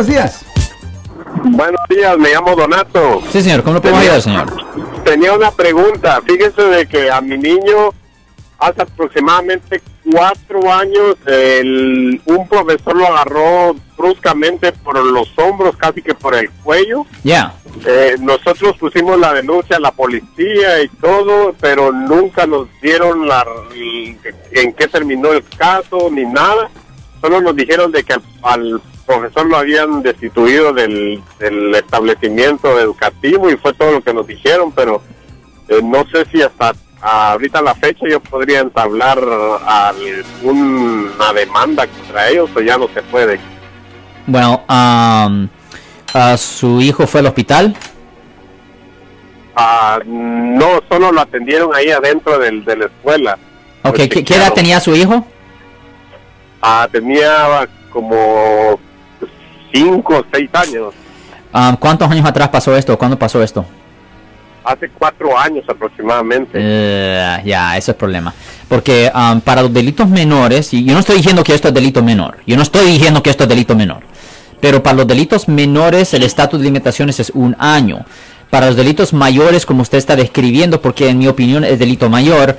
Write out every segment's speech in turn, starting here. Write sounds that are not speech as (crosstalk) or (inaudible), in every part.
buenos días. Buenos días, me llamo Donato. Sí, señor, ¿cómo lo podemos ayudar, señor? Tenía una pregunta. Fíjese de que a mi niño hace aproximadamente cuatro años el, un profesor lo agarró bruscamente por los hombros, casi que por el cuello. Ya. Eh, nosotros pusimos la denuncia a la policía y todo, pero nunca nos dieron la, en qué terminó el caso ni nada. Solo nos dijeron de que al, al profesor lo habían destituido del, del establecimiento educativo y fue todo lo que nos dijeron, pero eh, no sé si hasta ahorita la fecha yo podría entablar alguna demanda contra ellos o ya no se puede. Bueno, um, uh, ¿su hijo fue al hospital? Ah, no, solo lo atendieron ahí adentro del, de la escuela. Ok, ¿qué, qué edad tenía su hijo? Ah, tenía como cinco o seis años. Um, ¿Cuántos años atrás pasó esto? ¿Cuándo pasó esto? Hace cuatro años aproximadamente. Eh, ya, eso es problema. Porque um, para los delitos menores, y yo no estoy diciendo que esto es delito menor, yo no estoy diciendo que esto es delito menor, pero para los delitos menores el estatus de limitaciones es un año. Para los delitos mayores, como usted está describiendo, porque en mi opinión es delito mayor,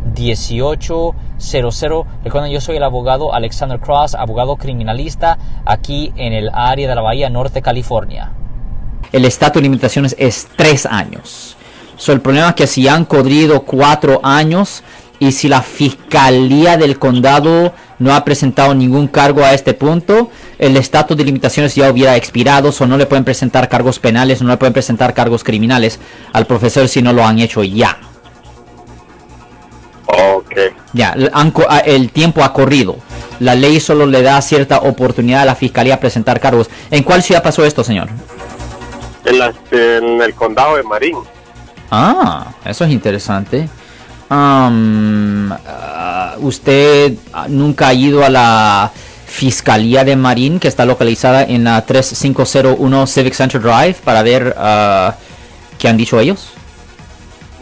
1-800-530-1800. Recuerden, yo soy el abogado Alexander Cross, abogado criminalista aquí en el área de la Bahía Norte, California. el estatus de limitaciones es tres años. So, el problema es que si han corrido cuatro años y si la fiscalía del condado no ha presentado ningún cargo a este punto, el estatus de limitaciones ya hubiera expirado, o no le pueden presentar cargos penales, no le pueden presentar cargos criminales al profesor si no lo han hecho ya. Ya, han el tiempo ha corrido. La ley solo le da cierta oportunidad a la fiscalía a presentar cargos. ¿En cuál ciudad pasó esto, señor? En, la- en el condado de Marín. Ah, eso es interesante. Ah, ¿Usted nunca ha ido a la Fiscalía de Marín, que está localizada en la 3501 Civic Center Drive, para ver ah, qué han dicho ellos?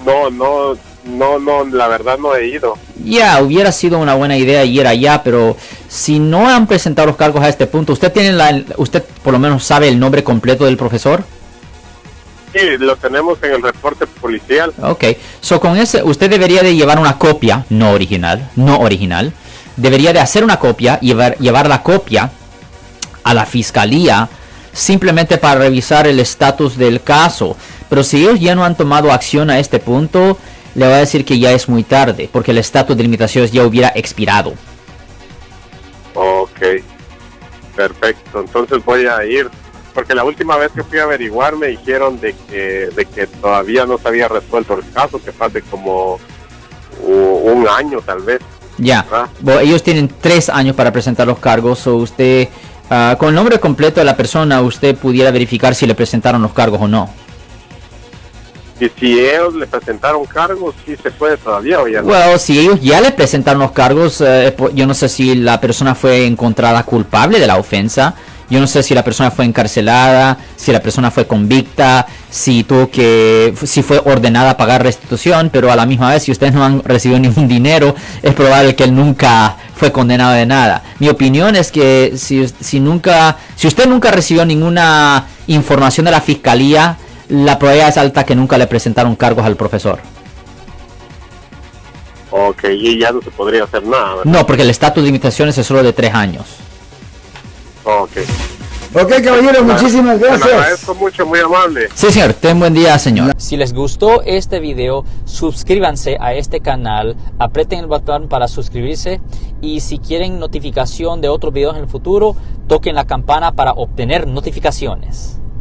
No, no, no, no, la verdad no he ido. Ya, hubiera sido una buena idea ir allá, pero si no han presentado los cargos a este punto, ¿usted tiene la, usted por lo menos sabe el nombre completo del profesor? Sí, lo tenemos en el reporte policial. Ok, so con ese, usted debería de llevar una copia, no original, no original. Debería de hacer una copia llevar, llevar la copia a la fiscalía simplemente para revisar el estatus del caso. Pero si ellos ya no han tomado acción a este punto, le voy a decir que ya es muy tarde, porque el estatus de limitaciones ya hubiera expirado. Ok, perfecto. Entonces voy a ir, porque la última vez que fui a averiguar me dijeron de que, de que todavía no se había resuelto el caso, que fue de como un año tal vez. Ya, Ah. Bueno, ellos tienen tres años para presentar los cargos, o usted, ah, con el nombre completo de la persona, usted pudiera verificar si le presentaron los cargos o no. Y si ellos le presentaron cargos, sí se puede todavía o ya no. Bueno, si ellos ya le presentaron los cargos, eh, yo no sé si la persona fue encontrada culpable de la ofensa, yo no sé si la persona fue encarcelada, si la persona fue convicta, si tuvo que, si fue ordenada a pagar restitución, pero a la misma vez, si ustedes no han recibido (laughs) ningún dinero, es probable que él nunca fue condenado de nada. Mi opinión es que si, si nunca, si usted nunca recibió ninguna información de la fiscalía, la probabilidad es alta que nunca le presentaron cargos al profesor. Ok, y ya no se podría hacer nada. ¿verdad? No, porque el estatus de limitaciones es solo de tres años. Ok. Ok, caballero, muchísimas gracias. agradezco mucho, muy amable. Sí, señor. Ten buen día, señor. Si les gustó este video, suscríbanse a este canal, aprieten el botón para suscribirse y si quieren notificación de otros videos en el futuro, toquen la campana para obtener notificaciones.